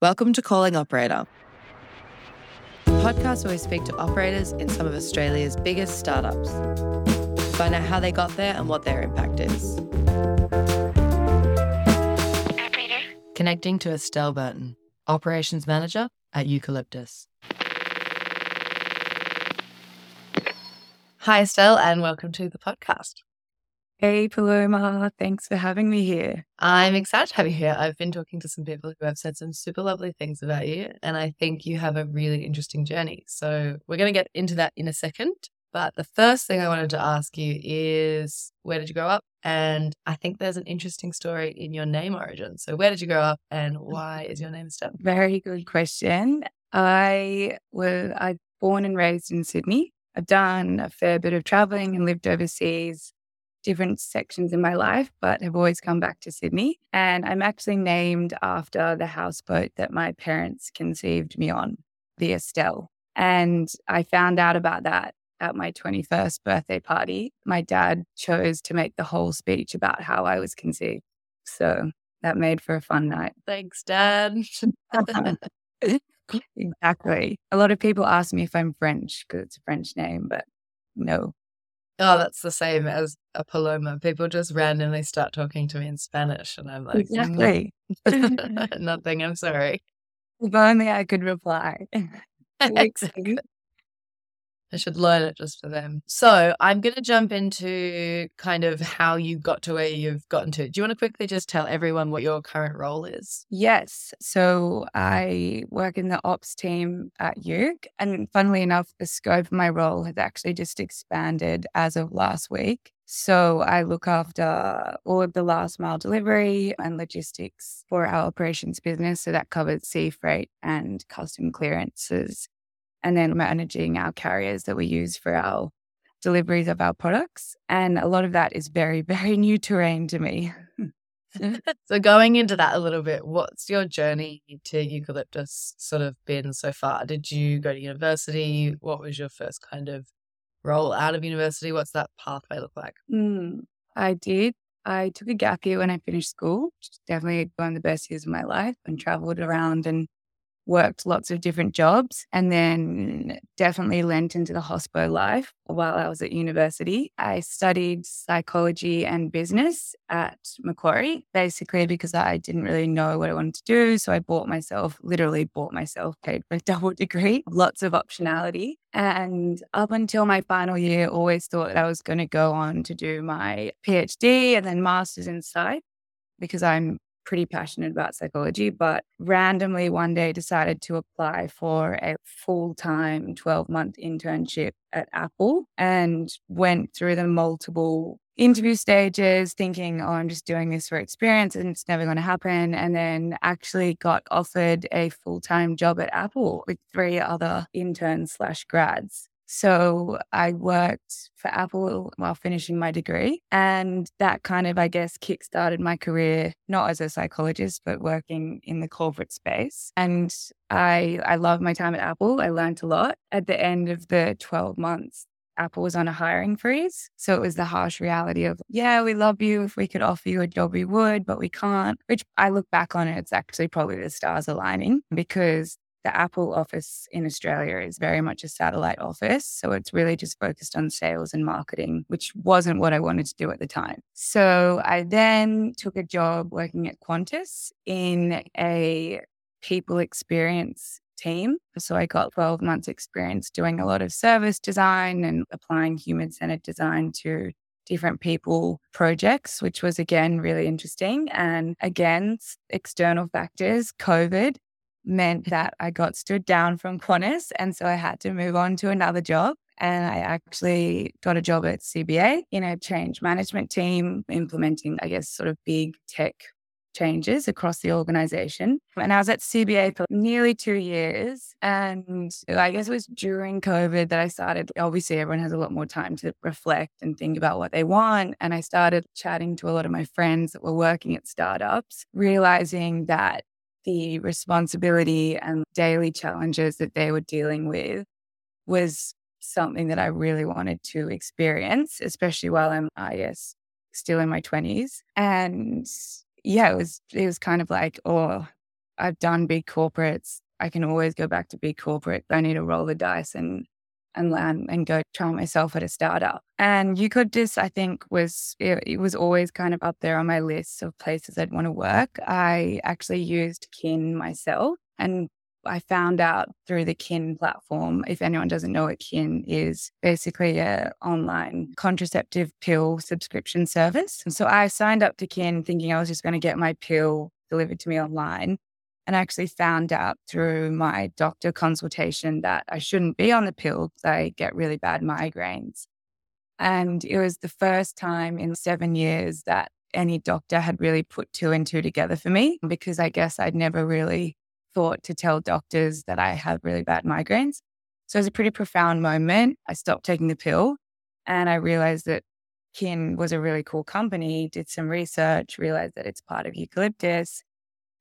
Welcome to Calling Operator. The podcast where we speak to operators in some of Australia's biggest startups. Find out how they got there and what their impact is. Operator. Connecting to Estelle Berton, Operations Manager at Eucalyptus. Hi, Estelle, and welcome to the podcast. Hey, Paloma. Thanks for having me here. I'm excited to have you here. I've been talking to some people who have said some super lovely things about you, and I think you have a really interesting journey. So, we're going to get into that in a second. But the first thing I wanted to ask you is where did you grow up? And I think there's an interesting story in your name origin. So, where did you grow up and mm. why is your name Estelle? Very good question. I was I born and raised in Sydney. I've done a fair bit of traveling and lived overseas different sections in my life, but have always come back to Sydney. And I'm actually named after the houseboat that my parents conceived me on, the Estelle. And I found out about that at my 21st birthday party. My dad chose to make the whole speech about how I was conceived. So that made for a fun night. Thanks, Dad. exactly. A lot of people ask me if I'm French because it's a French name, but no, Oh, that's the same as a Paloma. People just randomly start talking to me in Spanish, and I'm like, exactly. nothing. I'm sorry. If only I could reply. exactly. I should learn it just for them. So I'm going to jump into kind of how you got to where you've gotten to. Do you want to quickly just tell everyone what your current role is? Yes. So I work in the ops team at Uke. And funnily enough, the scope of my role has actually just expanded as of last week. So I look after all of the last mile delivery and logistics for our operations business. So that covers sea freight and custom clearances and then managing our carriers that we use for our deliveries of our products. And a lot of that is very, very new terrain to me. so, going into that a little bit, what's your journey to eucalyptus sort of been so far? Did you go to university? What was your first kind of role out of university? What's that pathway look like? Mm, I did. I took a gap year when I finished school, which is definitely one of the best years of my life, and traveled around and worked lots of different jobs and then definitely lent into the hospo life while I was at university. I studied psychology and business at Macquarie, basically because I didn't really know what I wanted to do. So I bought myself, literally bought myself, paid for a double degree, lots of optionality. And up until my final year, always thought that I was going to go on to do my PhD and then master's in psych because I'm pretty passionate about psychology, but randomly one day decided to apply for a full time 12 month internship at Apple and went through the multiple interview stages thinking, oh, I'm just doing this for experience and it's never going to happen. And then actually got offered a full time job at Apple with three other interns slash grads. So I worked for Apple while finishing my degree. And that kind of, I guess, kickstarted my career, not as a psychologist, but working in the corporate space. And I, I love my time at Apple. I learned a lot. At the end of the 12 months, Apple was on a hiring freeze. So it was the harsh reality of, yeah, we love you. If we could offer you a job, we would, but we can't. Which I look back on it, it's actually probably the stars aligning because the Apple office in Australia is very much a satellite office. So it's really just focused on sales and marketing, which wasn't what I wanted to do at the time. So I then took a job working at Qantas in a people experience team. So I got 12 months experience doing a lot of service design and applying human centered design to different people projects, which was again really interesting. And again, external factors, COVID meant that I got stood down from Qantas. And so I had to move on to another job. And I actually got a job at CBA in a change management team, implementing, I guess, sort of big tech changes across the organization. And I was at CBA for nearly two years. And I guess it was during COVID that I started. Obviously, everyone has a lot more time to reflect and think about what they want. And I started chatting to a lot of my friends that were working at startups, realizing that the responsibility and daily challenges that they were dealing with was something that I really wanted to experience, especially while I'm, I guess, still in my 20s. And yeah, it was, it was kind of like, oh, I've done big corporates. I can always go back to big corporate. I need to roll the dice and and land and go try myself at a startup. And Eucalyptus, I think, was it, it, was always kind of up there on my list of places I'd want to work. I actually used Kin myself, and I found out through the Kin platform. If anyone doesn't know what Kin is, basically a online contraceptive pill subscription service. And so I signed up to Kin thinking I was just going to get my pill delivered to me online and I actually found out through my doctor consultation that I shouldn't be on the pill because I get really bad migraines. And it was the first time in seven years that any doctor had really put two and two together for me because I guess I'd never really thought to tell doctors that I have really bad migraines. So it was a pretty profound moment. I stopped taking the pill and I realized that Kin was a really cool company, did some research, realized that it's part of eucalyptus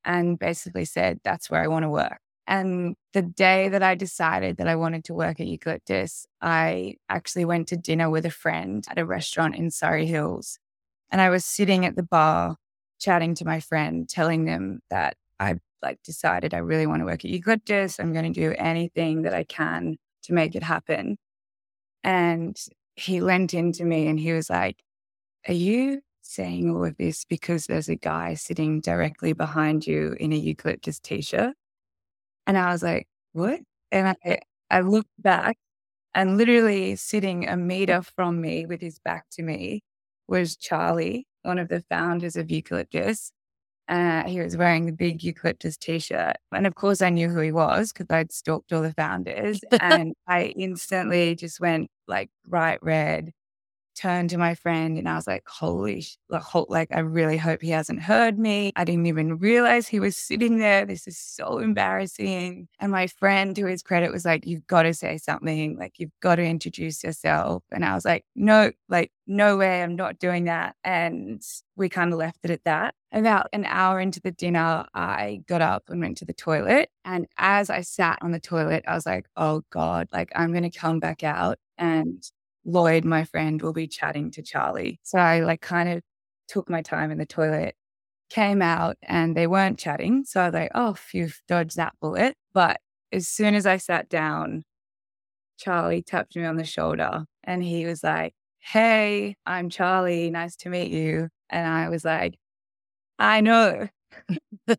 and basically said, that's where I want to work. And the day that I decided that I wanted to work at Eucalyptus, I actually went to dinner with a friend at a restaurant in Surry Hills. And I was sitting at the bar chatting to my friend, telling them that I like decided I really want to work at Eucalyptus. I'm going to do anything that I can to make it happen. And he leant into me and he was like, Are you saying all of this because there's a guy sitting directly behind you in a eucalyptus t-shirt. And I was like, what? And I, I looked back and literally sitting a meter from me with his back to me was Charlie, one of the founders of Eucalyptus. Uh, he was wearing the big Eucalyptus t shirt. And of course, I knew who he was because I'd stalked all the founders. and I instantly just went like bright red turned to my friend and I was like, holy, like, I really hope he hasn't heard me. I didn't even realize he was sitting there. This is so embarrassing. And my friend, to his credit, was like, you've got to say something. Like, you've got to introduce yourself. And I was like, no, like, no way, I'm not doing that. And we kind of left it at that. About an hour into the dinner, I got up and went to the toilet. And as I sat on the toilet, I was like, oh God, like I'm going to come back out and Lloyd, my friend, will be chatting to Charlie. So I like kind of took my time in the toilet, came out and they weren't chatting. So I was like, oh, you've dodged that bullet. But as soon as I sat down, Charlie tapped me on the shoulder and he was like, Hey, I'm Charlie. Nice to meet you. And I was like, I know.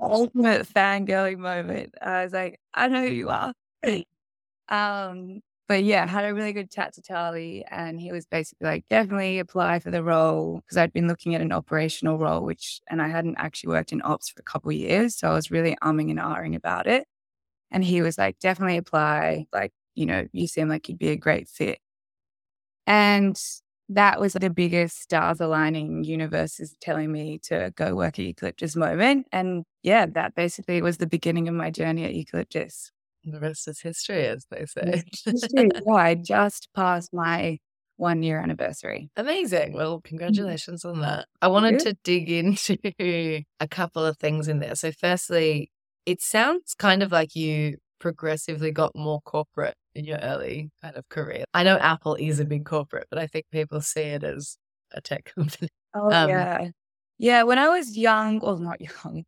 ultimate fangirling moment. I was like, I know who you are. um, but yeah, had a really good chat to Charlie, and he was basically like, definitely apply for the role because I'd been looking at an operational role, which and I hadn't actually worked in ops for a couple of years, so I was really umming and ahhing about it. And he was like, definitely apply. Like, you know, you seem like you'd be a great fit. And that was the biggest stars aligning universe is telling me to go work at Eucalyptus moment. And yeah, that basically was the beginning of my journey at Eucalyptus. The rest is history, as they say. history. I just passed my one year anniversary. Amazing. Well, mm. congratulations on that. I wanted to dig into a couple of things in there. So, firstly, it sounds kind of like you progressively got more corporate in your early kind of career. I know Apple is a big corporate, but I think people see it as a tech company. Oh, um, yeah. Yeah. When I was young, well, not young,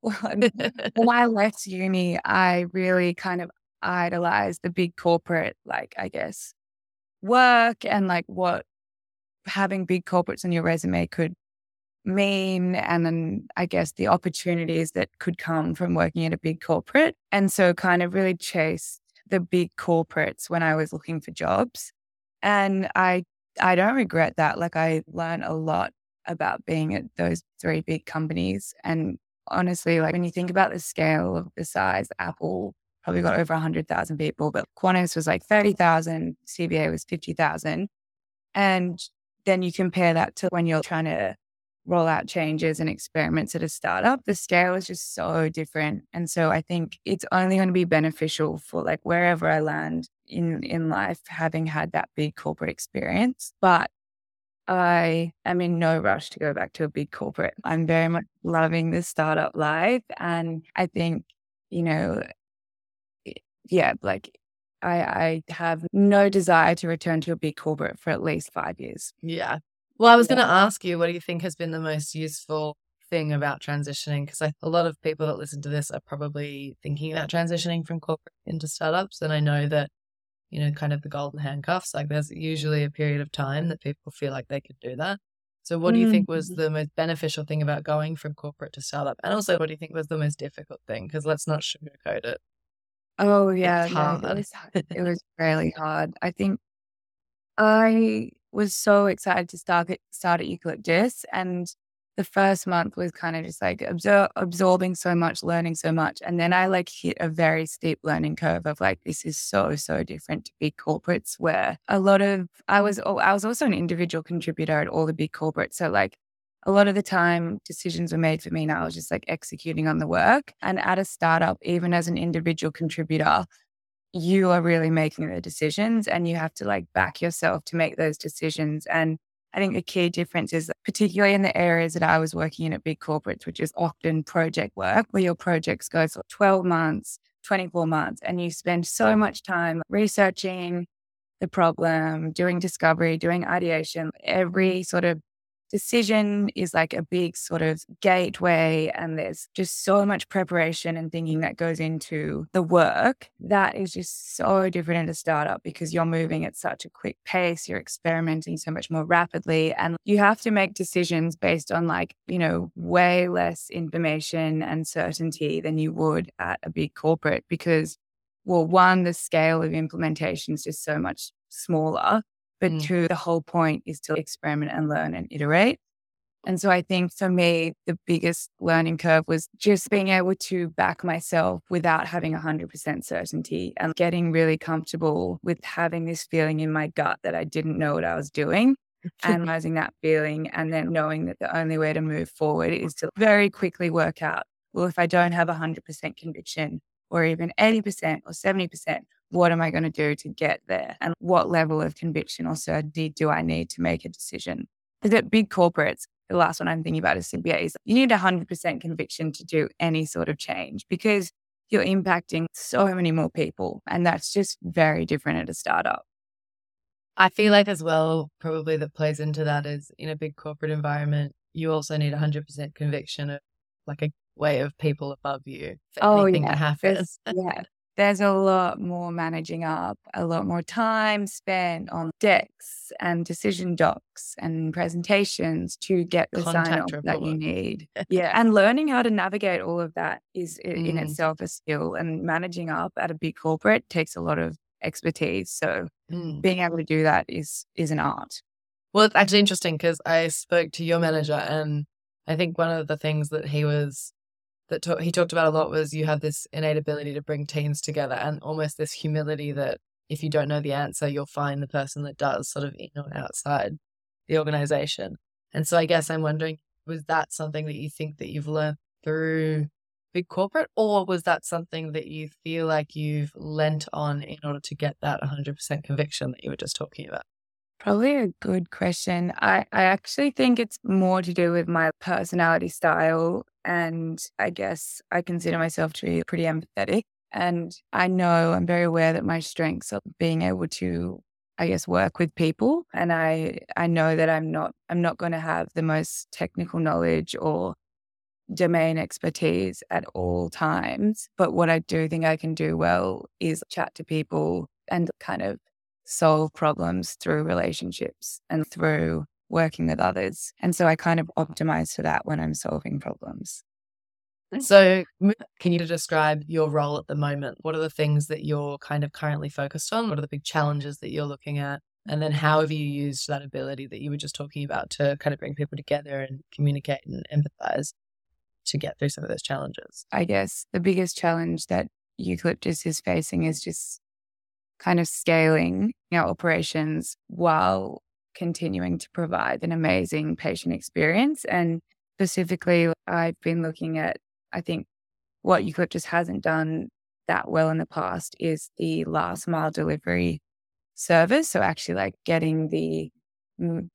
when I left uni, I really kind of idolized the big corporate, like, I guess, work and like what having big corporates on your resume could mean. And then I guess the opportunities that could come from working at a big corporate. And so kind of really chased the big corporates when I was looking for jobs. And I I don't regret that. Like I learned a lot about being at those three big companies and honestly, like when you think about the scale of the size, Apple probably got over 100,000 people, but Qantas was like 30,000, CBA was 50,000. And then you compare that to when you're trying to roll out changes and experiments at a startup, the scale is just so different. And so I think it's only going to be beneficial for like wherever I land in in life having had that big corporate experience. But I am in no rush to go back to a big corporate. I'm very much loving the startup life. And I think, you know, yeah, like I, I have no desire to return to a big corporate for at least five years. Yeah. Well, I was yeah. going to ask you, what do you think has been the most useful thing about transitioning because a lot of people that listen to this are probably thinking about transitioning from corporate into startups. And I know that, you know, kind of the golden handcuffs, like there's usually a period of time that people feel like they could do that. So, what do you think was mm-hmm. the most beneficial thing about going from corporate to startup? And also, what do you think was the most difficult thing? Because let's not sugarcoat it. Oh, yeah. No, it, was, it was really hard. I think I was so excited to start, start at Eucalyptus. And the first month was kind of just like absor- absorbing so much, learning so much. And then I like hit a very steep learning curve of like, this is so, so different to big corporates where a lot of, I was, I was also an individual contributor at all the big corporates. So like a lot of the time decisions were made for me and I was just like executing on the work. And at a startup, even as an individual contributor, you are really making the decisions and you have to like back yourself to make those decisions. And I think the key difference is particularly in the areas that I was working in at big corporates, which is often project work, where your projects go for 12 months, 24 months, and you spend so much time researching the problem, doing discovery, doing ideation, every sort of decision is like a big sort of gateway and there's just so much preparation and thinking that goes into the work that is just so different in a startup because you're moving at such a quick pace you're experimenting so much more rapidly and you have to make decisions based on like you know way less information and certainty than you would at a big corporate because well one the scale of implementation is just so much smaller but mm. two, the whole point is to experiment and learn and iterate. And so I think for me, the biggest learning curve was just being able to back myself without having 100% certainty and getting really comfortable with having this feeling in my gut that I didn't know what I was doing, analyzing that feeling, and then knowing that the only way to move forward is to very quickly work out well, if I don't have 100% conviction or even 80% or 70%, what am I going to do to get there? And what level of conviction or certainty do I need to make a decision? Because at big corporates, the last one I'm thinking about is CBAs, you need 100% conviction to do any sort of change because you're impacting so many more people. And that's just very different at a startup. I feel like, as well, probably that plays into that is in a big corporate environment, you also need 100% conviction of like a way of people above you for oh, anything yeah. to happen. yeah there's a lot more managing up, a lot more time spent on decks and decision docs and presentations to get the sign off that you need. yeah. And learning how to navigate all of that is mm. in itself a skill. And managing up at a big corporate takes a lot of expertise. So mm. being able to do that is is an art. Well, it's actually interesting because I spoke to your manager and I think one of the things that he was that talk, he talked about a lot was you have this innate ability to bring teams together and almost this humility that if you don't know the answer, you'll find the person that does, sort of in or outside the organization. And so I guess I'm wondering, was that something that you think that you've learned through big corporate, or was that something that you feel like you've lent on in order to get that 100% conviction that you were just talking about? Probably a good question. I, I actually think it's more to do with my personality style. And I guess I consider myself to be pretty empathetic. And I know I'm very aware that my strengths are being able to, I guess, work with people. And I, I know that I'm not, I'm not going to have the most technical knowledge or domain expertise at all times. But what I do think I can do well is chat to people and kind of solve problems through relationships and through working with others. And so I kind of optimize for that when I'm solving problems. Mm. So, can you describe your role at the moment? What are the things that you're kind of currently focused on? What are the big challenges that you're looking at? And then, how have you used that ability that you were just talking about to kind of bring people together and communicate and empathize to get through some of those challenges? I guess the biggest challenge that Eucalyptus is facing is just kind of scaling our operations while continuing to provide an amazing patient experience. And specifically, I've been looking at, I think, what Eucalyptus hasn't done that well in the past is the last mile delivery service. So, actually, like getting the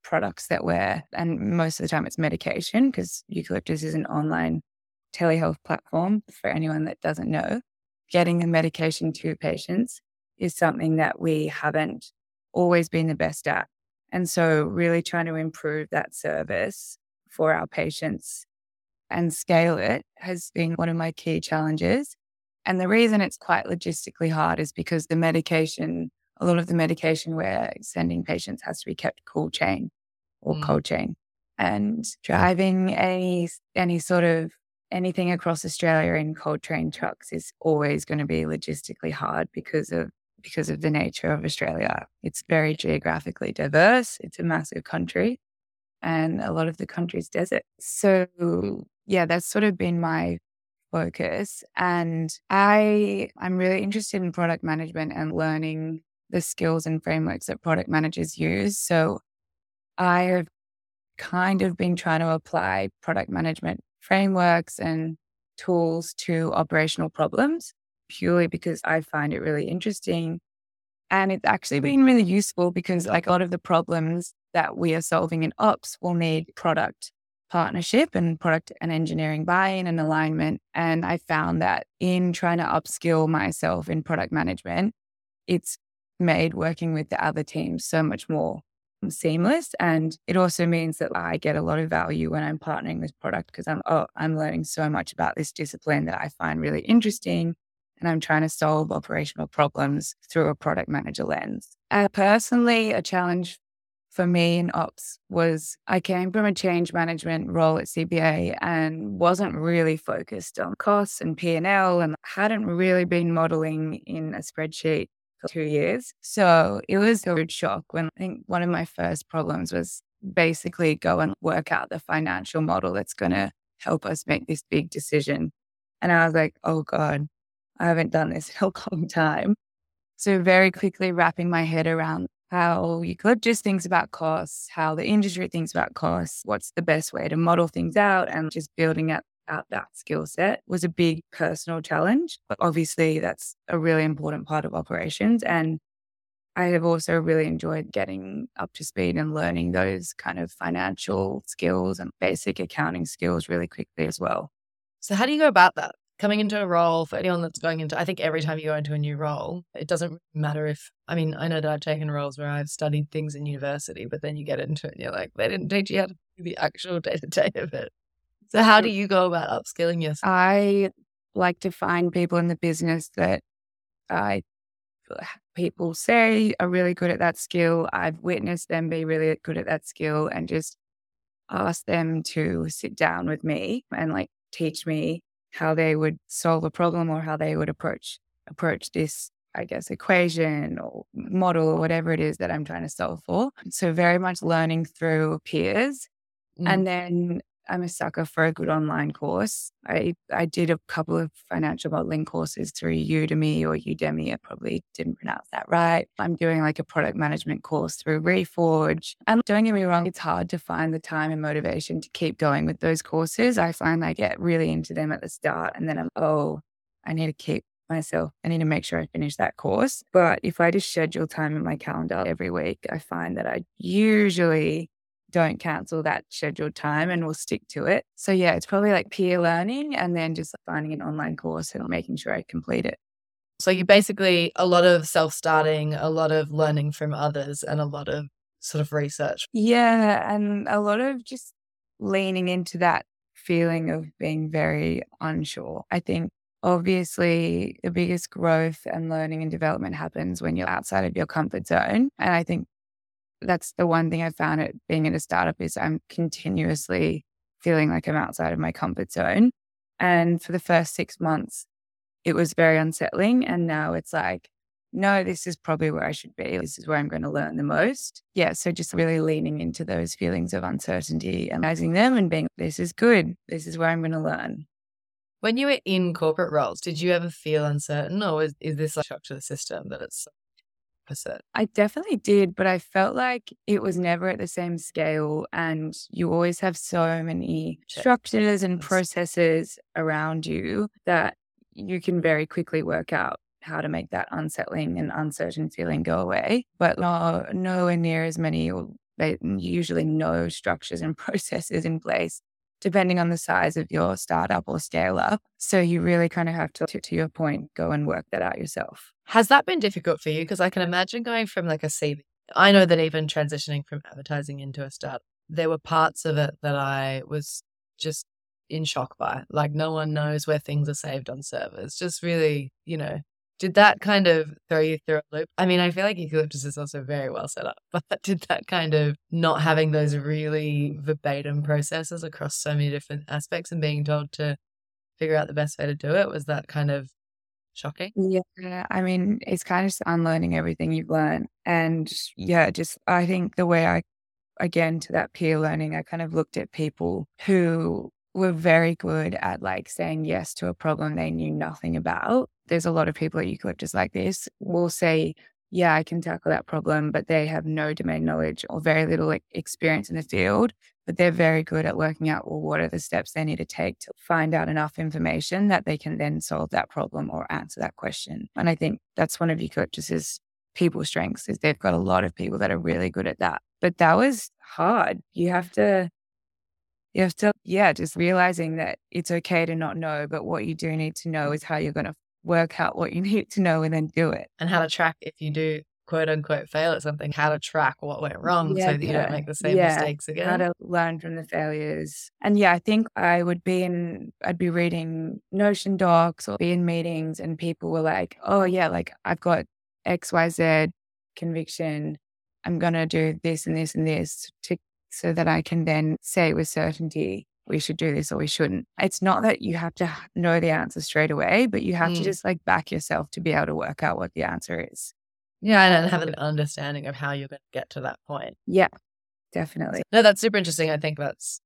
products that we're, and most of the time it's medication because Eucalyptus is an online telehealth platform for anyone that doesn't know, getting the medication to patients is something that we haven't always been the best at. And so, really trying to improve that service for our patients and scale it has been one of my key challenges. And the reason it's quite logistically hard is because the medication, a lot of the medication we're sending patients has to be kept cool chain or mm. cold chain. And driving any any sort of anything across Australia in cold chain trucks is always going to be logistically hard because of because of the nature of Australia. It's very geographically diverse. It's a massive country and a lot of the country's desert. So yeah, that's sort of been my focus. And I I'm really interested in product management and learning the skills and frameworks that product managers use. So I have kind of been trying to apply product management frameworks and tools to operational problems purely because I find it really interesting. And it's actually been really useful because, like, a lot of the problems that we are solving in ops will need product partnership and product and engineering buy in and alignment. And I found that in trying to upskill myself in product management, it's made working with the other teams so much more seamless. And it also means that I get a lot of value when I'm partnering with product because I'm, oh, I'm learning so much about this discipline that I find really interesting. And I'm trying to solve operational problems through a product manager lens. Uh, personally, a challenge for me in ops was I came from a change management role at CBA and wasn't really focused on costs and P&L and hadn't really been modeling in a spreadsheet for two years. So it was a good shock when I think one of my first problems was basically go and work out the financial model that's going to help us make this big decision. And I was like, oh God, I haven't done this in a long time. So very quickly wrapping my head around how just thinks about costs, how the industry thinks about costs, what's the best way to model things out, and just building up out that skill set was a big personal challenge. But obviously, that's a really important part of operations. And I have also really enjoyed getting up to speed and learning those kind of financial skills and basic accounting skills really quickly as well. So, how do you go about that? Coming into a role for anyone that's going into, I think every time you go into a new role, it doesn't matter if, I mean, I know that I've taken roles where I've studied things in university, but then you get into it and you're like, they didn't teach you how to do the actual day to day of it. So, how do you go about upskilling yourself? I like to find people in the business that I uh, people say are really good at that skill. I've witnessed them be really good at that skill and just ask them to sit down with me and like teach me how they would solve a problem or how they would approach approach this I guess equation or model or whatever it is that I'm trying to solve for. So very much learning through peers. Mm. And then I'm a sucker for a good online course. I, I did a couple of financial modeling courses through Udemy or Udemy. I probably didn't pronounce that right. I'm doing like a product management course through Reforge. And don't get me wrong, it's hard to find the time and motivation to keep going with those courses. I find I get really into them at the start and then I'm, oh, I need to keep myself. I need to make sure I finish that course. But if I just schedule time in my calendar every week, I find that I usually don't cancel that scheduled time and we'll stick to it. So yeah, it's probably like peer learning and then just finding an online course and making sure I complete it. So you basically a lot of self-starting, a lot of learning from others and a lot of sort of research. Yeah, and a lot of just leaning into that feeling of being very unsure. I think obviously the biggest growth and learning and development happens when you're outside of your comfort zone. And I think that's the one thing I found at being in a startup is I'm continuously feeling like I'm outside of my comfort zone. And for the first six months, it was very unsettling. And now it's like, no, this is probably where I should be. This is where I'm going to learn the most. Yeah. So just really leaning into those feelings of uncertainty and rising them and being, this is good. This is where I'm going to learn. When you were in corporate roles, did you ever feel uncertain or is, is this a shock to the system that it's opposite? I definitely did, but I felt like it was never at the same scale. And you always have so many structures and processes around you that you can very quickly work out how to make that unsettling and uncertain feeling go away. But no, nowhere near as many, or usually no structures and processes in place depending on the size of your startup or scale up. So you really kind of have to, to, to your point, go and work that out yourself. Has that been difficult for you? Because I can imagine going from like a CV. I know that even transitioning from advertising into a startup, there were parts of it that I was just in shock by. Like no one knows where things are saved on servers. Just really, you know, did that kind of throw you through a loop? I mean, I feel like Eucalyptus is also very well set up, but did that kind of not having those really verbatim processes across so many different aspects and being told to figure out the best way to do it, was that kind of shocking? Yeah. I mean, it's kind of unlearning everything you've learned. And yeah, just I think the way I, again, to that peer learning, I kind of looked at people who were very good at like saying yes to a problem they knew nothing about. There's a lot of people at eucalyptus like this will say, yeah, I can tackle that problem, but they have no domain knowledge or very little experience in the field. But they're very good at working out, well, what are the steps they need to take to find out enough information that they can then solve that problem or answer that question. And I think that's one of eucalyptus's people strengths is they've got a lot of people that are really good at that. But that was hard. You have to you have to, yeah, just realizing that it's okay to not know, but what you do need to know is how you're going to work out what you need to know and then do it. And how to track if you do quote unquote fail at something, how to track what went wrong yeah, so that you don't make the same yeah. mistakes again. How to learn from the failures. And yeah, I think I would be in, I'd be reading Notion docs or be in meetings and people were like, oh yeah, like I've got XYZ conviction. I'm going to do this and this and this to so that I can then say with certainty, we should do this or we shouldn't. It's not that you have to know the answer straight away, but you have mm. to just like back yourself to be able to work out what the answer is. Yeah, and have an understanding of how you're going to get to that point. Yeah, definitely. No, that's super interesting. I think that's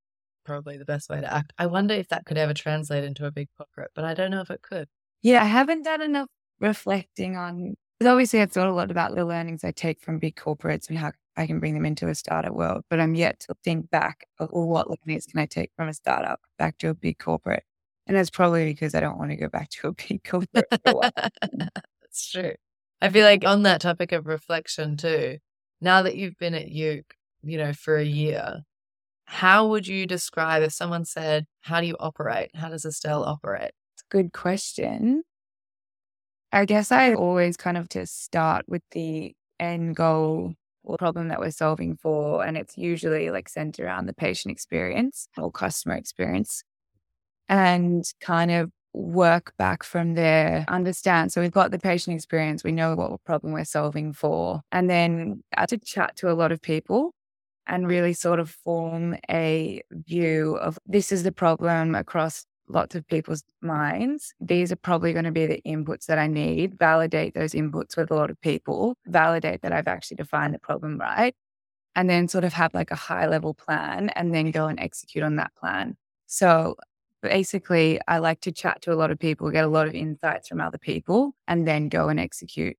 probably the best way to act. I wonder if that could ever translate into a big corporate, but I don't know if it could. Yeah, I haven't done enough reflecting on. Because obviously, I've thought a lot about the learnings I take from big corporates and how I can bring them into a startup world. But I'm yet to think back of well, what learnings can I take from a startup back to a big corporate? And that's probably because I don't want to go back to a big corporate. that's true. I feel like on that topic of reflection too, now that you've been at Uke, you know, for a year, how would you describe if someone said, How do you operate? How does Estelle operate? It's a good question. I guess I always kind of just start with the end goal or problem that we're solving for. And it's usually like centered around the patient experience or customer experience and kind of work back from there, understand. So we've got the patient experience, we know what problem we're solving for. And then I had to chat to a lot of people and really sort of form a view of this is the problem across lots of people's minds. These are probably going to be the inputs that I need, validate those inputs with a lot of people, validate that I've actually defined the problem right, and then sort of have like a high level plan and then go and execute on that plan. So basically, I like to chat to a lot of people, get a lot of insights from other people, and then go and execute.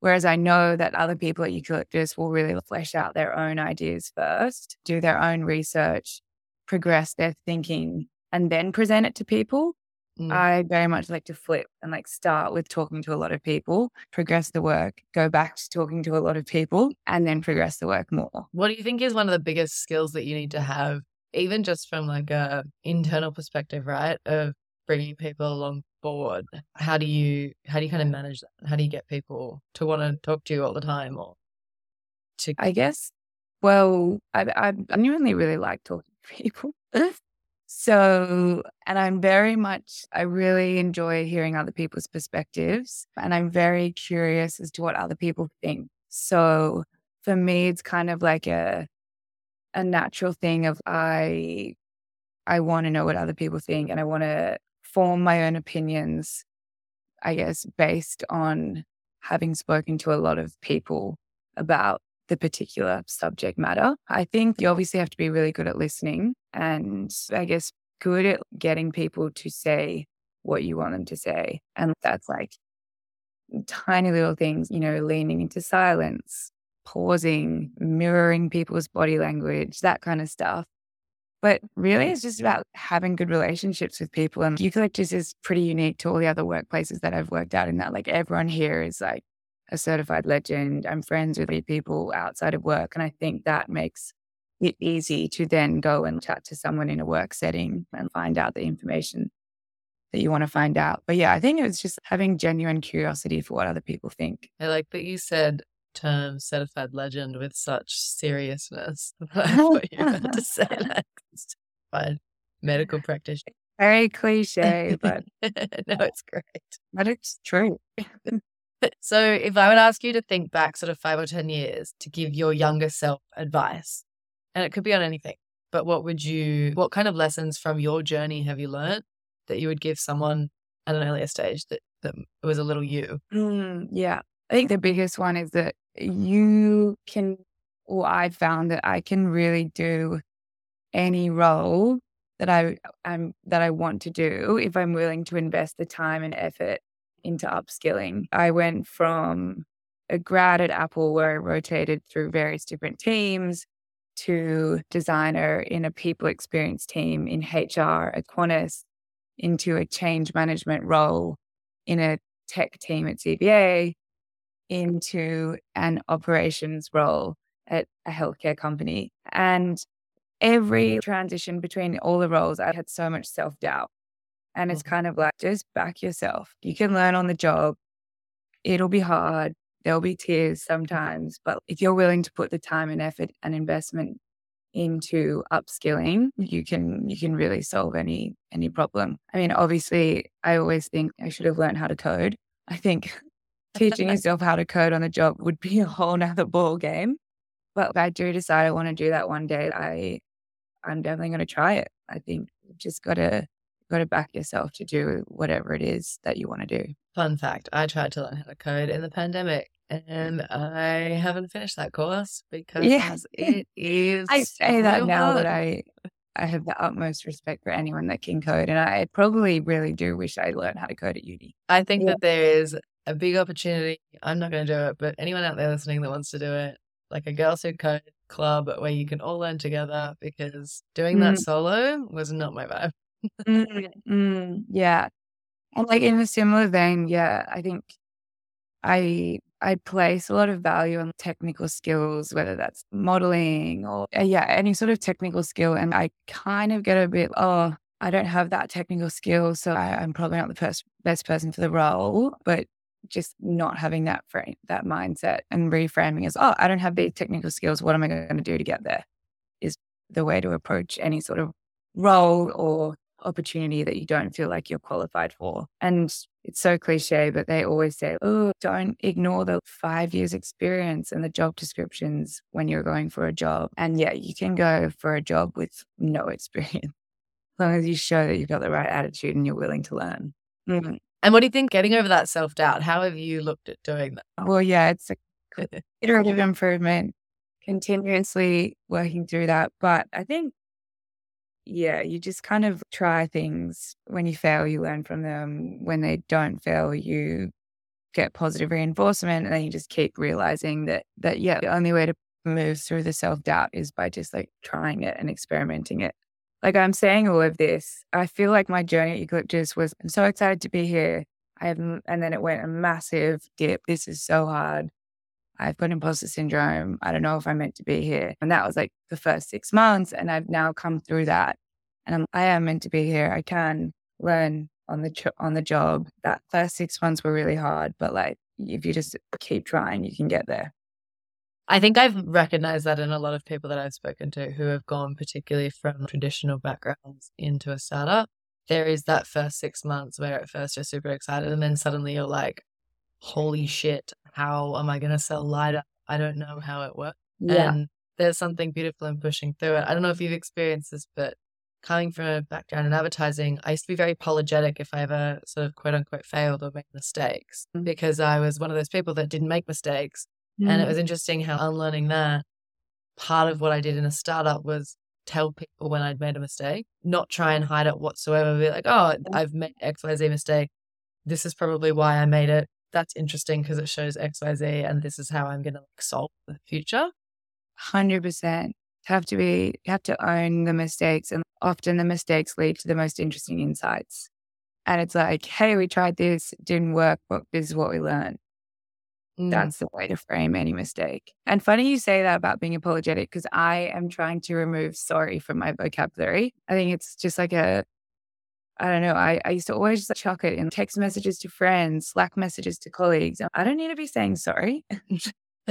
Whereas I know that other people at Eucalyptus will really flesh out their own ideas first, do their own research, progress their thinking and then present it to people. Mm. I very much like to flip and like start with talking to a lot of people, progress the work, go back to talking to a lot of people, and then progress the work more. What do you think is one of the biggest skills that you need to have, even just from like a internal perspective, right? Of bringing people along board. How do you how do you kind of manage that? How do you get people to want to talk to you all the time, or to? I guess. Well, I I genuinely really like talking to people. So, and I'm very much, I really enjoy hearing other people's perspectives and I'm very curious as to what other people think. So for me, it's kind of like a, a natural thing of I, I want to know what other people think and I want to form my own opinions, I guess, based on having spoken to a lot of people about the particular subject matter. I think you obviously have to be really good at listening and I guess good at getting people to say what you want them to say. And that's like tiny little things, you know, leaning into silence, pausing, mirroring people's body language, that kind of stuff. But really, it's just about having good relationships with people. And Eucalyptus is pretty unique to all the other workplaces that I've worked out in that, like, everyone here is like a certified legend. I'm friends with people outside of work. And I think that makes it easy to then go and chat to someone in a work setting and find out the information that you want to find out. But yeah, I think it's just having genuine curiosity for what other people think. I like that you said term certified legend with such seriousness. I thought you were to say next. But medical practitioner. Very cliche, but no, it's great. But it's true. so, if I would ask you to think back sort of five or 10 years to give your younger self advice, and it could be on anything, but what would you, what kind of lessons from your journey have you learned that you would give someone at an earlier stage that, that was a little you? Mm, yeah. I think the biggest one is that you can, or I found that I can really do any role that I am that I want to do if I'm willing to invest the time and effort into upskilling. I went from a grad at Apple where I rotated through various different teams to designer in a people experience team in HR at Qantas into a change management role in a tech team at CBA into an operations role at a healthcare company. And every transition between all the roles, I had so much self doubt. And it's mm-hmm. kind of like, just back yourself. You can learn on the job. It'll be hard. There'll be tears sometimes. But if you're willing to put the time and effort and investment into upskilling, you can you can really solve any any problem. I mean, obviously, I always think I should have learned how to code. I think teaching yourself how to code on the job would be a whole nother ball game. But if I do decide I want to do that one day, I I'm definitely going to try it. I think just got to got to back yourself to do whatever it is that you want to do. Fun fact: I tried to learn how to code in the pandemic, and I haven't finished that course because yeah. it is. I say that now that I I have the utmost respect for anyone that can code, and I probably really do wish I learned how to code at uni. I think yeah. that there is a big opportunity. I'm not going to do it, but anyone out there listening that wants to do it, like a Girls Who Code club where you can all learn together because doing mm. that solo was not my vibe. Mm, mm, yeah. And like in a similar vein, yeah, I think I I place a lot of value on technical skills, whether that's modeling or uh, yeah, any sort of technical skill. And I kind of get a bit, oh, I don't have that technical skill, so I, am probably not the pers- best person for the role. But just not having that frame, that mindset and reframing as, oh, I don't have these technical skills. What am I going to do to get there? Is the way to approach any sort of role or opportunity that you don't feel like you're qualified for. And it's so cliche, but they always say, oh, don't ignore the five years experience and the job descriptions when you're going for a job. And yeah, you can go for a job with no experience as long as you show that you've got the right attitude and you're willing to learn. Mm-hmm. And what do you think getting over that self doubt? How have you looked at doing that? Well, yeah, it's a iterative improvement, continuously working through that. But I think, yeah, you just kind of try things. When you fail, you learn from them. When they don't fail, you get positive reinforcement. And then you just keep realizing that, that, yeah, the only way to move through the self doubt is by just like trying it and experimenting it. Like I'm saying all of this, I feel like my journey at Eucalyptus was I'm so excited to be here. I have, and then it went a massive dip. This is so hard. I've got imposter syndrome. I don't know if I'm meant to be here. And that was like the first six months. And I've now come through that. And I'm, I am meant to be here. I can learn on the on the job. That first six months were really hard, but like if you just keep trying, you can get there. I think I've recognized that in a lot of people that I've spoken to who have gone particularly from traditional backgrounds into a startup. There is that first six months where at first you're super excited and then suddenly you're like, holy shit, how am I going to sell lighter? I don't know how it works. Yeah. And there's something beautiful in pushing through it. I don't know if you've experienced this, but coming from a background in advertising, I used to be very apologetic if I ever sort of quote unquote failed or made mistakes mm-hmm. because I was one of those people that didn't make mistakes Mm. And it was mm. interesting how unlearning that, part of what I did in a startup was tell people when I'd made a mistake, not try and hide it whatsoever. Be like, oh, I've made XYZ mistake. This is probably why I made it. That's interesting because it shows XYZ and this is how I'm going to like solve the future. 100%. Have to be, have to own the mistakes. And often the mistakes lead to the most interesting insights. And it's like, hey, we tried this, didn't work, but this is what we learned. Mm. That's the way to frame any mistake. And funny you say that about being apologetic because I am trying to remove sorry from my vocabulary. I think it's just like a, I don't know. I, I used to always just chuck it in text messages to friends, Slack messages to colleagues. I don't need to be saying sorry.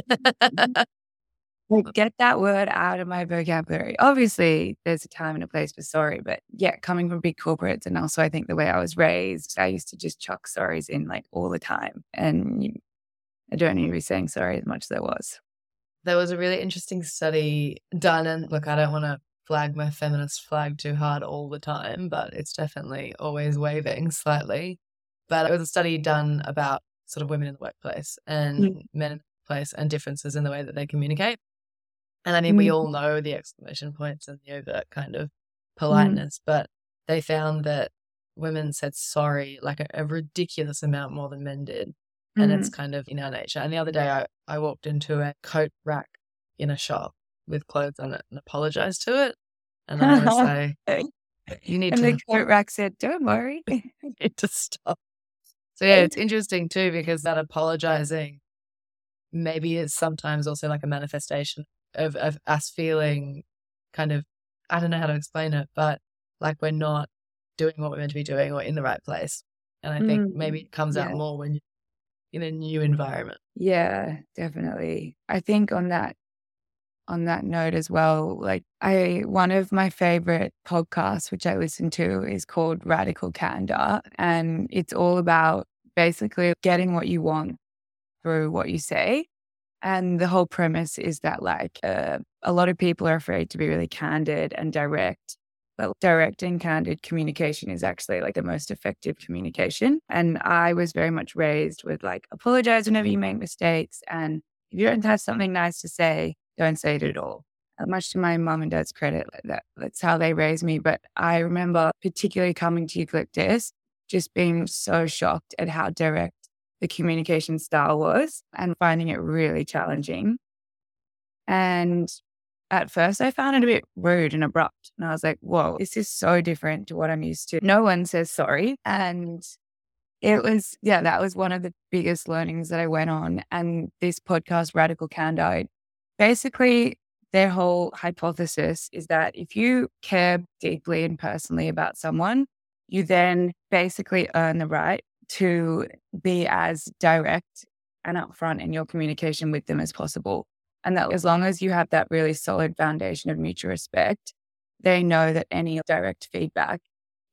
get that word out of my vocabulary. Obviously, there's a time and a place for sorry, but yeah, coming from big corporates and also I think the way I was raised, I used to just chuck sorries in like all the time. And I don't need to be saying sorry as much as I was. There was a really interesting study done, and look, I don't want to flag my feminist flag too hard all the time, but it's definitely always waving slightly. But it was a study done about sort of women in the workplace and mm. men in the workplace and differences in the way that they communicate. And I mean, mm. we all know the exclamation points and the overt kind of mm. politeness, mm. but they found that women said sorry like a, a ridiculous amount more than men did. And it's mm. kind of in our nature. And the other day, I, I walked into a coat rack in a shop with clothes on it and apologize to it. And I was like, you need and to. the coat rack said, don't worry. you need to stop. So yeah, it's interesting too because that apologizing maybe is sometimes also like a manifestation of, of us feeling kind of I don't know how to explain it, but like we're not doing what we're meant to be doing or in the right place. And I think mm, maybe it comes yeah. out more when you're in a new environment. Yeah, definitely. I think on that on that note as well, like I one of my favorite podcasts which I listen to is called Radical Candor and it's all about basically getting what you want through what you say. And the whole premise is that like uh, a lot of people are afraid to be really candid and direct. But direct and candid communication is actually like the most effective communication. And I was very much raised with like apologize whenever you make mistakes. And if you don't have something nice to say, don't say it at all. Uh, much to my mom and dad's credit, that that's how they raised me. But I remember particularly coming to Eucalyptus, just being so shocked at how direct the communication style was and finding it really challenging. And at first, I found it a bit rude and abrupt. And I was like, whoa, this is so different to what I'm used to. No one says sorry. And it was, yeah, that was one of the biggest learnings that I went on. And this podcast, Radical Candor, basically their whole hypothesis is that if you care deeply and personally about someone, you then basically earn the right to be as direct and upfront in your communication with them as possible. And that as long as you have that really solid foundation of mutual respect, they know that any direct feedback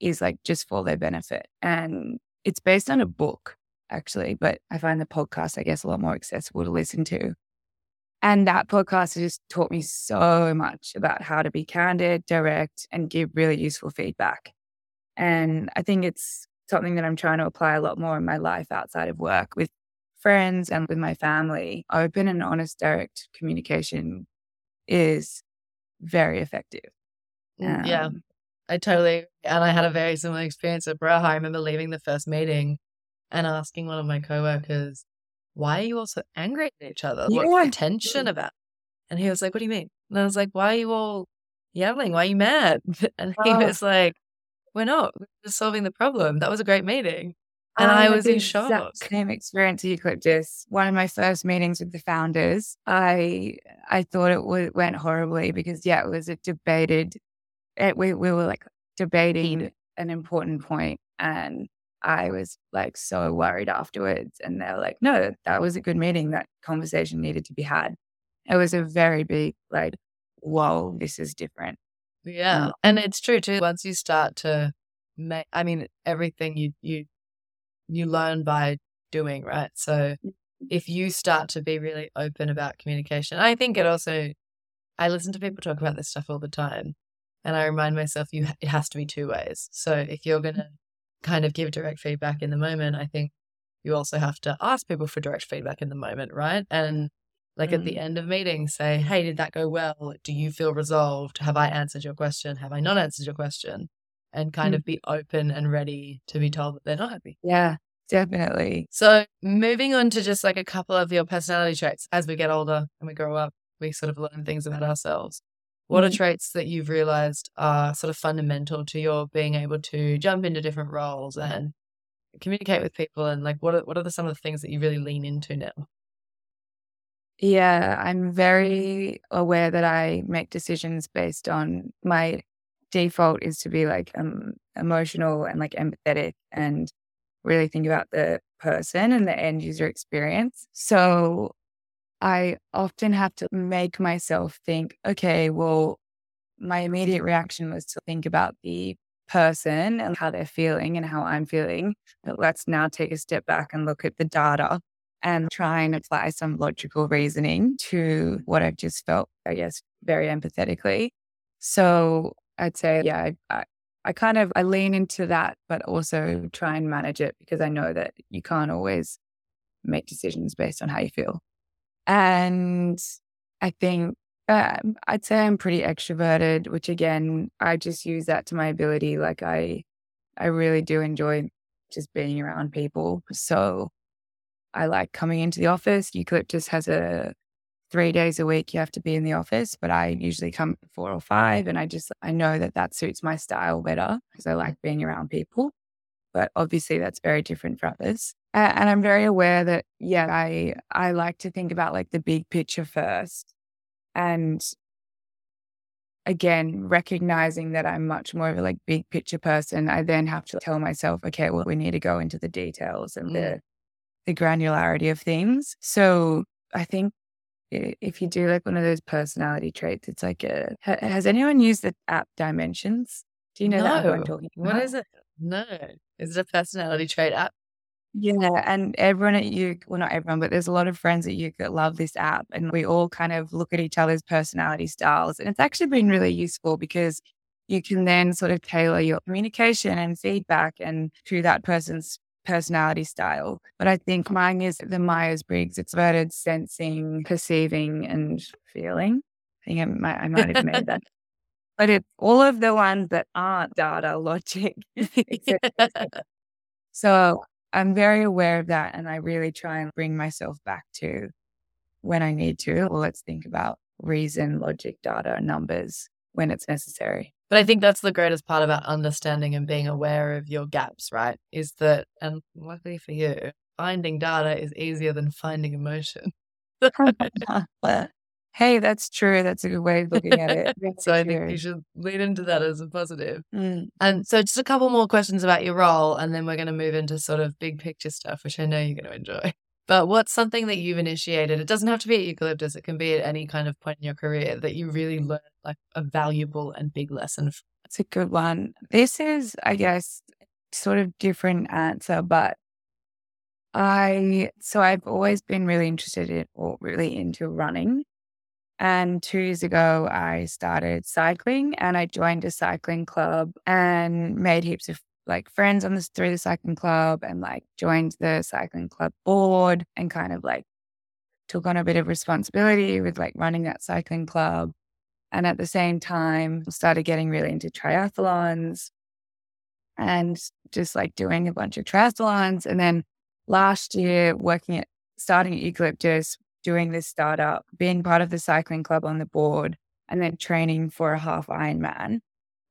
is like just for their benefit. And it's based on a book, actually, but I find the podcast, I guess, a lot more accessible to listen to. And that podcast has just taught me so much about how to be candid, direct, and give really useful feedback. And I think it's something that I'm trying to apply a lot more in my life outside of work with friends and with my family. Open and honest, direct communication is very effective. Um, yeah, I totally. And I had a very similar experience at Bra. I remember leaving the first meeting and asking one of my coworkers, why are you all so angry at each other? Yeah. What's the tension about? And he was like, what do you mean? And I was like, why are you all yelling? Why are you mad? And he oh. was like, we're not. We're just solving the problem. That was a great meeting. And I, I was in shock. Same experience at Eucalyptus. One of my first meetings with the founders, I I thought it w- went horribly because yeah, it was a debated. It, we we were like debating mm. an important point, and I was like so worried afterwards. And they were like, no, that was a good meeting. That conversation needed to be had. It was a very big, like, whoa, this is different. Yeah. Um, and it's true too. Once you start to make, I mean, everything you, you, you learn by doing, right? So mm. if you start to be really open about communication, I think it also, I listen to people talk about this stuff all the time. And I remind myself, you it has to be two ways. So if you're going to kind of give direct feedback in the moment, I think you also have to ask people for direct feedback in the moment, right? And like mm. at the mm. end of meetings, say, hey, did that go well? Do you feel resolved? Have I answered your question? Have I not answered your question? And kind mm. of be open and ready to be told that they're not happy. Yeah, definitely. So moving on to just like a couple of your personality traits as we get older and we grow up, we sort of learn things about ourselves. What mm-hmm. are traits that you've realized are sort of fundamental to your being able to jump into different roles and communicate with people? And like, what are, what are the, some of the things that you really lean into now? Yeah, I'm very aware that I make decisions based on my default is to be like um, emotional and like empathetic and really think about the person and the end user experience. So I often have to make myself think, okay, well, my immediate reaction was to think about the person and how they're feeling and how I'm feeling. But let's now take a step back and look at the data and try and apply some logical reasoning to what I've just felt, I guess, very empathetically. So I'd say, yeah, I, I, I kind of I lean into that, but also try and manage it because I know that you can't always make decisions based on how you feel. And I think um, I'd say I'm pretty extroverted, which again, I just use that to my ability. Like I, I really do enjoy just being around people. So I like coming into the office. Eucalyptus has a three days a week you have to be in the office, but I usually come four or five, and I just I know that that suits my style better because I like being around people. But obviously, that's very different for others. And I'm very aware that yeah, I I like to think about like the big picture first, and again recognizing that I'm much more of a like big picture person. I then have to tell myself, okay, well, we need to go into the details and mm. the the granularity of things. So I think if you do like one of those personality traits, it's like a, has anyone used the app Dimensions? Do you know no. that I'm talking about? What is it? No. Is it a personality trait app? Yeah, and everyone at you, well, not everyone, but there's a lot of friends at you that love this app, and we all kind of look at each other's personality styles, and it's actually been really useful because you can then sort of tailor your communication and feedback and to that person's personality style. But I think mine is the Myers Briggs extroverted sensing, perceiving, and feeling. I think I might, I might have made that. But it's all of the ones that aren't data, logic, so I'm very aware of that. And I really try and bring myself back to when I need to. Well, let's think about reason, logic, data, numbers when it's necessary. But I think that's the greatest part about understanding and being aware of your gaps, right? Is that, and luckily for you, finding data is easier than finding emotion. hey, that's true. That's a good way of looking at it. so I think you should lean into that as a positive. Mm. And so, just a couple more questions about your role, and then we're going to move into sort of big picture stuff, which I know you're going to enjoy. But what's something that you've initiated? It doesn't have to be at Eucalyptus, it can be at any kind of point in your career that you really learned like a valuable and big lesson. That's a good one. This is, I guess, sort of different answer, but I, so I've always been really interested in or really into running. And two years ago, I started cycling and I joined a cycling club and made heaps of like friends on this through the cycling club and like joined the cycling club board and kind of like took on a bit of responsibility with like running that cycling club. And at the same time, started getting really into triathlons and just like doing a bunch of triathlons. And then last year, working at starting at Eucalyptus, doing this startup, being part of the cycling club on the board, and then training for a half Ironman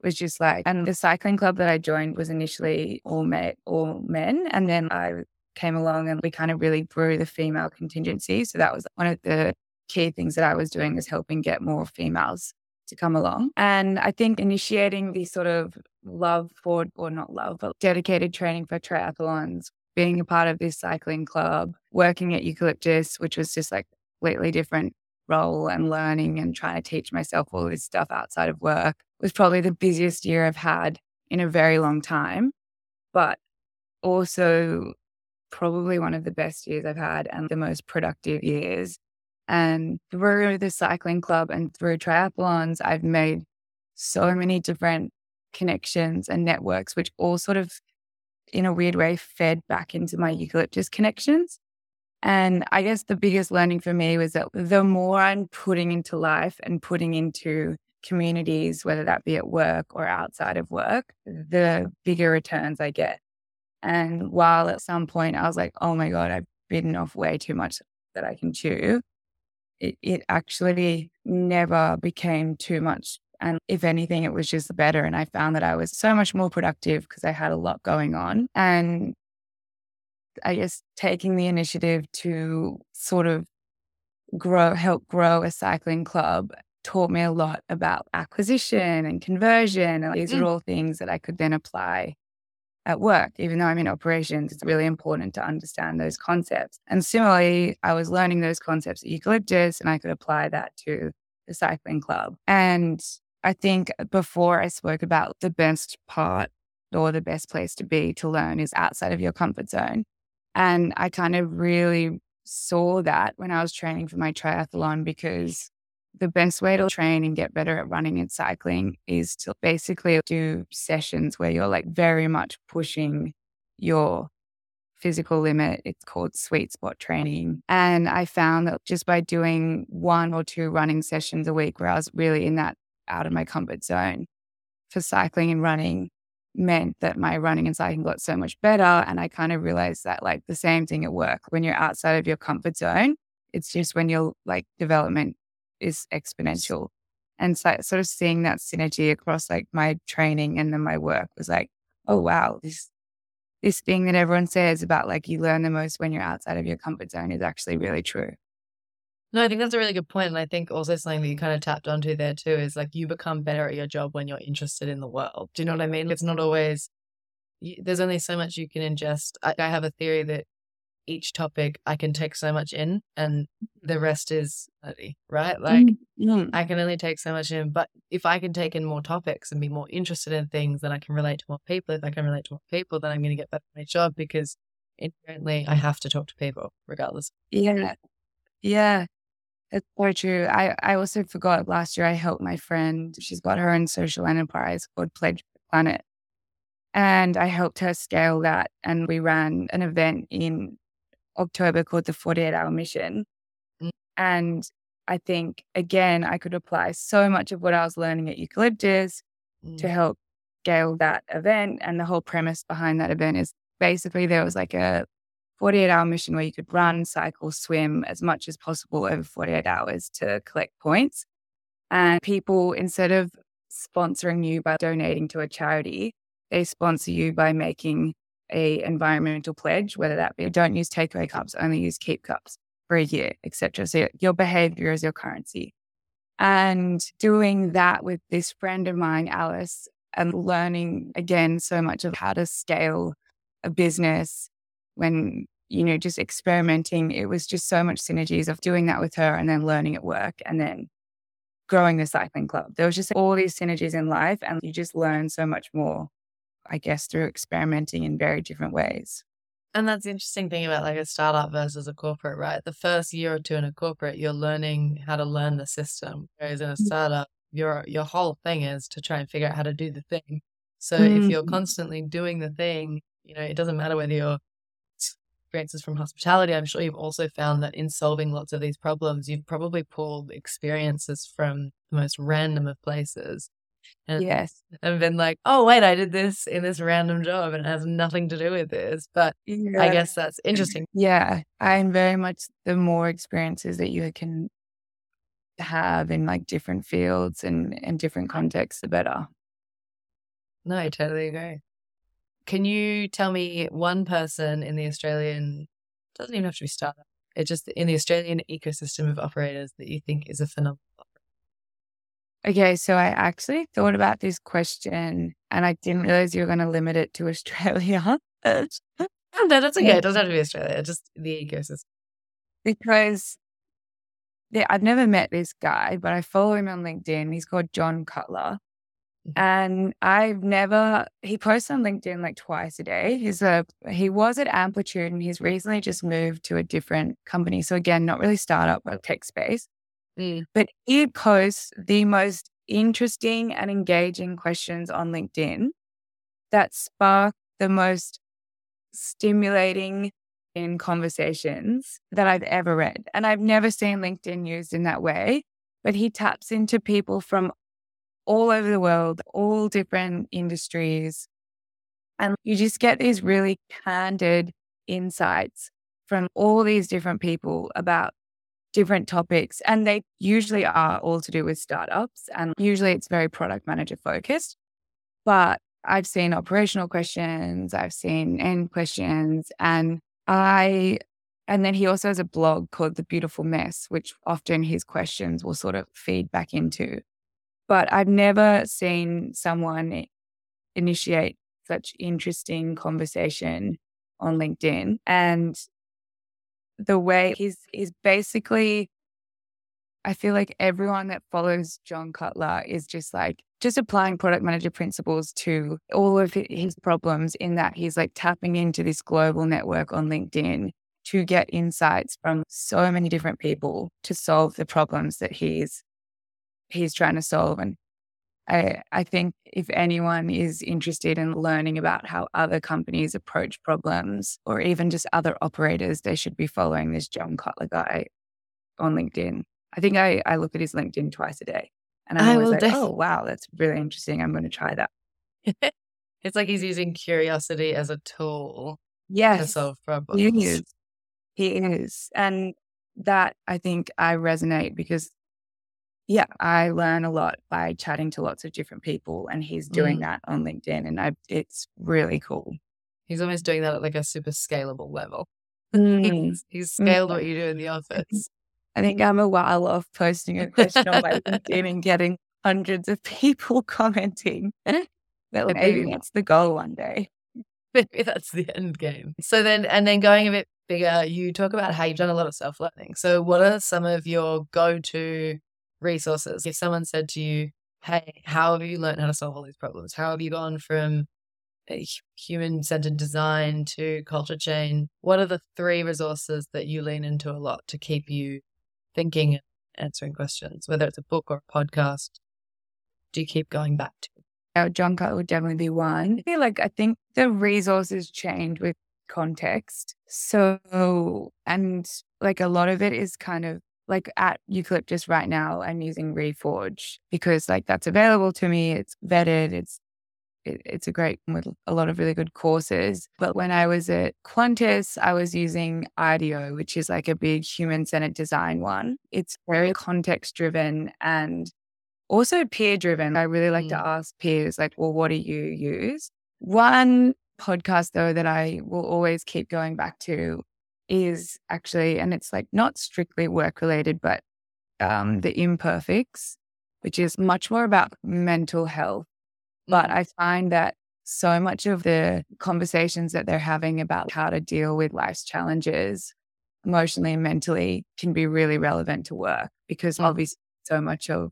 was just like, and the cycling club that I joined was initially all men, all men, and then I came along and we kind of really grew the female contingency. So that was one of the key things that I was doing was helping get more females to come along. And I think initiating the sort of love for, or not love, but dedicated training for triathlons, being a part of this cycling club, working at Eucalyptus, which was just like a completely different role and learning and trying to teach myself all this stuff outside of work was probably the busiest year I've had in a very long time, but also probably one of the best years I've had and the most productive years. And through the cycling club and through triathlons, I've made so many different connections and networks, which all sort of, in a weird way, fed back into my eucalyptus connections. And I guess the biggest learning for me was that the more I'm putting into life and putting into communities, whether that be at work or outside of work, the bigger returns I get. And while at some point I was like, oh my God, I've bitten off way too much that I can chew, it, it actually never became too much. And if anything, it was just better. And I found that I was so much more productive because I had a lot going on. And I guess taking the initiative to sort of grow, help grow a cycling club taught me a lot about acquisition and conversion. And these mm. are all things that I could then apply at work. Even though I'm in operations, it's really important to understand those concepts. And similarly, I was learning those concepts at Eucalyptus and I could apply that to the cycling club. And I think before I spoke about the best part or the best place to be to learn is outside of your comfort zone. And I kind of really saw that when I was training for my triathlon because the best way to train and get better at running and cycling is to basically do sessions where you're like very much pushing your physical limit. It's called sweet spot training. And I found that just by doing one or two running sessions a week where I was really in that out of my comfort zone for cycling and running meant that my running and cycling got so much better. And I kind of realized that like the same thing at work, when you're outside of your comfort zone, it's just when your like development is exponential. And so sort of seeing that synergy across like my training and then my work was like, oh wow, this this thing that everyone says about like you learn the most when you're outside of your comfort zone is actually really true. No, I think that's a really good point. And I think also something that you kind of tapped onto there too is like you become better at your job when you're interested in the world. Do you know what I mean? It's not always, there's only so much you can ingest. I, I have a theory that each topic I can take so much in and the rest is right? Like mm-hmm. I can only take so much in. But if I can take in more topics and be more interested in things, then I can relate to more people. If I can relate to more people, then I'm going to get better at my job because inherently I have to talk to people regardless. Yeah. Yeah. It's so true. I, I also forgot last year I helped my friend. She's got her own social enterprise called Pledge Planet. And I helped her scale that. And we ran an event in October called the 48 Hour Mission. Mm. And I think, again, I could apply so much of what I was learning at Eucalyptus mm. to help scale that event. And the whole premise behind that event is basically there was like a 48 hour mission where you could run, cycle, swim as much as possible over 48 hours to collect points. And people, instead of sponsoring you by donating to a charity, they sponsor you by making a environmental pledge, whether that be don't use takeaway cups, only use keep cups for a year, etc. So your behavior is your currency. And doing that with this friend of mine, Alice, and learning again so much of how to scale a business when you know, just experimenting. It was just so much synergies of doing that with her and then learning at work and then growing the cycling club. There was just all these synergies in life and you just learn so much more, I guess, through experimenting in very different ways. And that's the interesting thing about like a startup versus a corporate, right? The first year or two in a corporate, you're learning how to learn the system. Whereas in a mm. startup, your your whole thing is to try and figure out how to do the thing. So mm-hmm. if you're mm. constantly doing the thing, you know, it doesn't matter whether you're experiences from hospitality, I'm sure you've also found that in solving lots of these problems, you've probably pulled experiences from the most random of places. And, yes. And been like, oh, wait, I did this in this random job and it has nothing to do with this. But yeah. I guess that's interesting. Yeah. I'm very much the more experiences that you can have in like different fields and, and different contexts, the better. No, I totally agree. Can you tell me one person in the Australian, doesn't even have to be startup, it's just in the Australian ecosystem of operators that you think is a phenomenal Okay, so I actually thought about this question and I didn't realize you were going to limit it to Australia. no, that's okay. It doesn't have to be Australia, just the ecosystem. Because yeah, I've never met this guy, but I follow him on LinkedIn. He's called John Cutler. And I've never, he posts on LinkedIn like twice a day. He's a, he was at Amplitude and he's recently just moved to a different company. So again, not really startup, but tech space. Mm. But he posts the most interesting and engaging questions on LinkedIn that spark the most stimulating in conversations that I've ever read. And I've never seen LinkedIn used in that way, but he taps into people from all over the world, all different industries. And you just get these really candid insights from all these different people about different topics. And they usually are all to do with startups. And usually it's very product manager focused. But I've seen operational questions, I've seen end questions, and I and then he also has a blog called The Beautiful Mess, which often his questions will sort of feed back into but I've never seen someone initiate such interesting conversation on LinkedIn. And the way he's he's basically I feel like everyone that follows John Cutler is just like just applying product manager principles to all of his problems in that he's like tapping into this global network on LinkedIn to get insights from so many different people to solve the problems that he's he's trying to solve and I, I think if anyone is interested in learning about how other companies approach problems or even just other operators, they should be following this John Cutler guy on LinkedIn. I think I, I look at his LinkedIn twice a day and I'm I always like, def- oh, wow, that's really interesting. I'm going to try that. it's like he's using curiosity as a tool yes, to solve problems. He is. He is. And that I think I resonate because yeah, I learn a lot by chatting to lots of different people, and he's doing mm. that on LinkedIn, and I, it's really cool. He's almost doing that at like a super scalable level. Mm. he's, he's, scaled mm. what you do in the office. I think I'm a while off posting a question on my LinkedIn and getting hundreds of people commenting. but maybe that's the goal one day. Maybe that's the end game. So then, and then going a bit bigger, you talk about how you've done a lot of self learning. So, what are some of your go to resources. If someone said to you, Hey, how have you learned how to solve all these problems? How have you gone from eh, human centered design to culture chain? What are the three resources that you lean into a lot to keep you thinking and answering questions, whether it's a book or a podcast? Do you keep going back to? John Cutler would definitely be one. I feel like I think the resources change with context. So, and like a lot of it is kind of like at Eucalyptus right now, I'm using Reforge because like that's available to me. It's vetted. It's it, it's a great with a lot of really good courses. But when I was at Qantas, I was using IDEO, which is like a big human centered design one. It's very context driven and also peer driven. I really like mm. to ask peers, like, well, what do you use? One podcast, though, that I will always keep going back to is actually, and it's like not strictly work related, but um, the imperfects, which is much more about mental health. But mm. I find that so much of the conversations that they're having about how to deal with life's challenges emotionally and mentally can be really relevant to work because mm. obviously so much of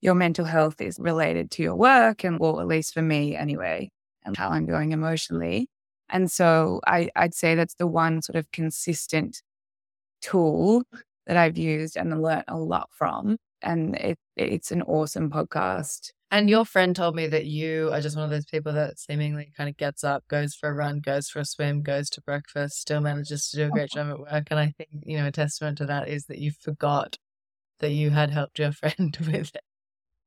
your mental health is related to your work and well at least for me anyway and how i'm going emotionally and so I, I'd say that's the one sort of consistent tool that I've used and learned a lot from. And it, it's an awesome podcast. And your friend told me that you are just one of those people that seemingly kind of gets up, goes for a run, goes for a swim, goes to breakfast, still manages to do a great job at work. And I think, you know, a testament to that is that you forgot that you had helped your friend with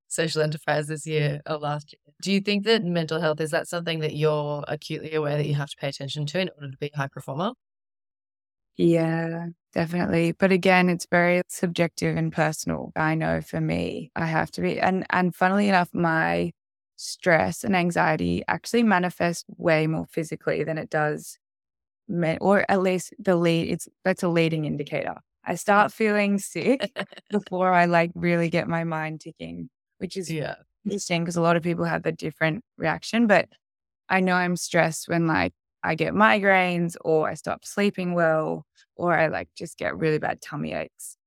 social enterprise this mm. year or last year. Do you think that mental health is that something that you're acutely aware that you have to pay attention to in order to be a high performer? Yeah, definitely. But again, it's very subjective and personal. I know for me, I have to be and and funnily enough, my stress and anxiety actually manifest way more physically than it does men, or at least the lead it's that's a leading indicator. I start feeling sick before I like really get my mind ticking which is yeah. interesting because a lot of people have a different reaction. But I know I'm stressed when like I get migraines or I stop sleeping well or I like just get really bad tummy aches.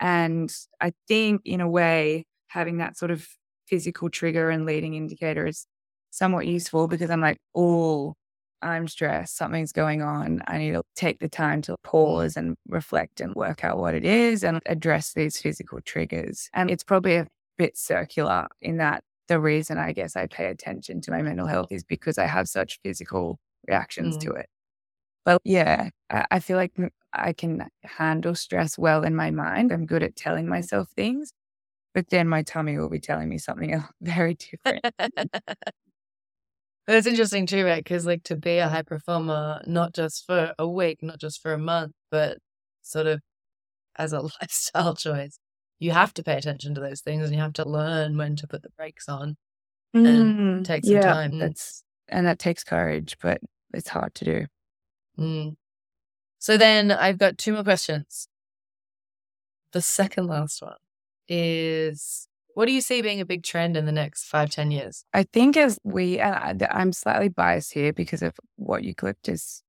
And I think in a way, having that sort of physical trigger and leading indicator is somewhat useful because I'm like, oh, I'm stressed, something's going on. I need to take the time to pause and reflect and work out what it is and address these physical triggers. And it's probably a bit circular in that the reason I guess I pay attention to my mental health is because I have such physical reactions mm. to it. But yeah, I, I feel like I can handle stress well in my mind. I'm good at telling myself things, but then my tummy will be telling me something very different. That's interesting too, right? Because like to be a high performer, not just for a week, not just for a month, but sort of as a lifestyle choice, you have to pay attention to those things and you have to learn when to put the brakes on and mm, take some yeah, time. That's and that takes courage, but it's hard to do. Mm. So then I've got two more questions. The second last one is What do you see being a big trend in the next five, ten years? I think as we, uh, I'm slightly biased here because of what Eucalyptus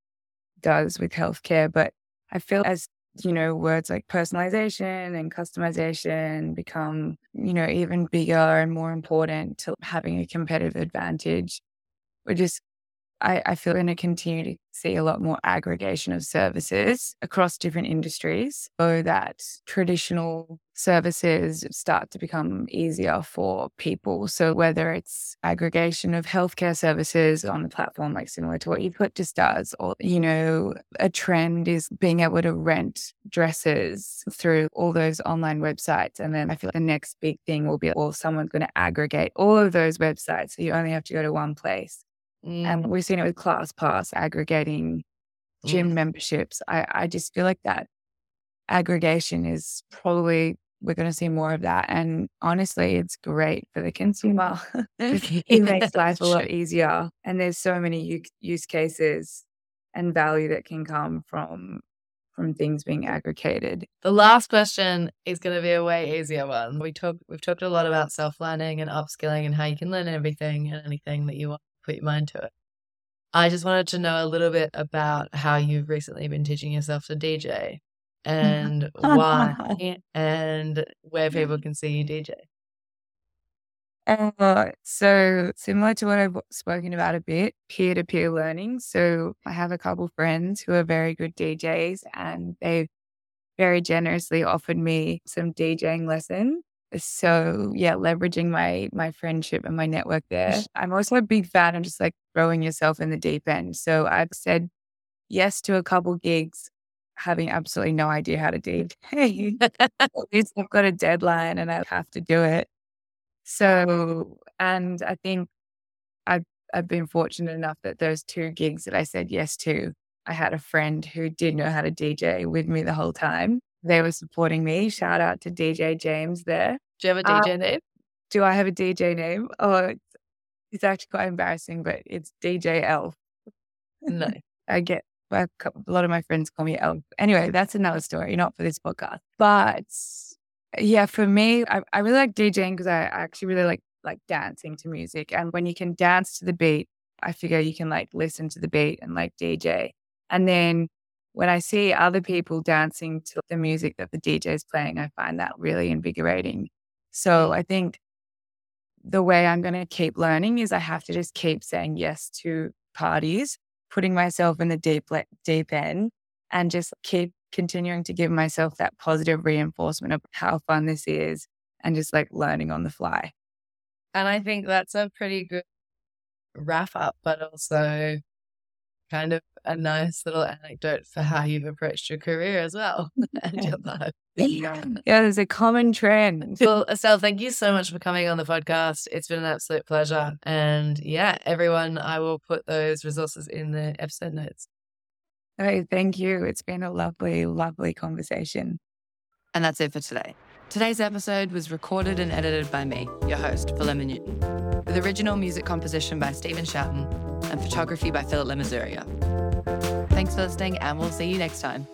does with healthcare, but I feel as you know, words like personalization and customization become, you know, even bigger and more important to having a competitive advantage. We're just I, I feel going to continue to see a lot more aggregation of services across different industries so that traditional services start to become easier for people. So whether it's aggregation of healthcare services on the platform, like similar to what you put Eucalyptus does, or, you know, a trend is being able to rent dresses through all those online websites. And then I feel like the next big thing will be, well, someone's going to aggregate all of those websites. So you only have to go to one place. Mm. And we've seen it with ClassPass aggregating gym mm. memberships. I, I just feel like that aggregation is probably we're going to see more of that. And honestly, it's great for the consumer. it makes life a lot easier. And there's so many use cases and value that can come from from things being aggregated. The last question is going to be a way easier one. We talked we've talked a lot about self-learning and upskilling and how you can learn everything and anything that you want put your mind to it. I just wanted to know a little bit about how you've recently been teaching yourself to DJ and why and where people can see you DJ. Uh, so similar to what I've spoken about a bit, peer to peer learning. So I have a couple friends who are very good DJs and they've very generously offered me some DJing lessons. So yeah, leveraging my my friendship and my network there. I'm also a big fan of just like throwing yourself in the deep end. So I've said yes to a couple gigs, having absolutely no idea how to DJ. At least I've got a deadline and I have to do it. So and I think I've I've been fortunate enough that those two gigs that I said yes to, I had a friend who did know how to DJ with me the whole time. They were supporting me. Shout out to DJ James there. Do you have a DJ uh, name? Do I have a DJ name? Oh, it's, it's actually quite embarrassing, but it's DJ Elf. No. I get a lot of my friends call me Elf. Anyway, that's another story, not for this podcast. But yeah, for me, I, I really like DJing because I actually really like like dancing to music. And when you can dance to the beat, I figure you can like listen to the beat and like DJ. And then when I see other people dancing to the music that the DJ is playing, I find that really invigorating. So I think the way I'm going to keep learning is I have to just keep saying yes to parties, putting myself in the deep, deep end and just keep continuing to give myself that positive reinforcement of how fun this is and just like learning on the fly. And I think that's a pretty good wrap up, but also kind of a nice little anecdote for how you've approached your career as well and your life. Yeah, there's a common trend. Well, Estelle, thank you so much for coming on the podcast. It's been an absolute pleasure. And yeah, everyone, I will put those resources in the episode notes. Hey, thank you. It's been a lovely, lovely conversation. And that's it for today. Today's episode was recorded and edited by me, your host, Philema Newton, with original music composition by Stephen Shoughton and photography by Philip Lemisurier. Thanks for listening, and we'll see you next time.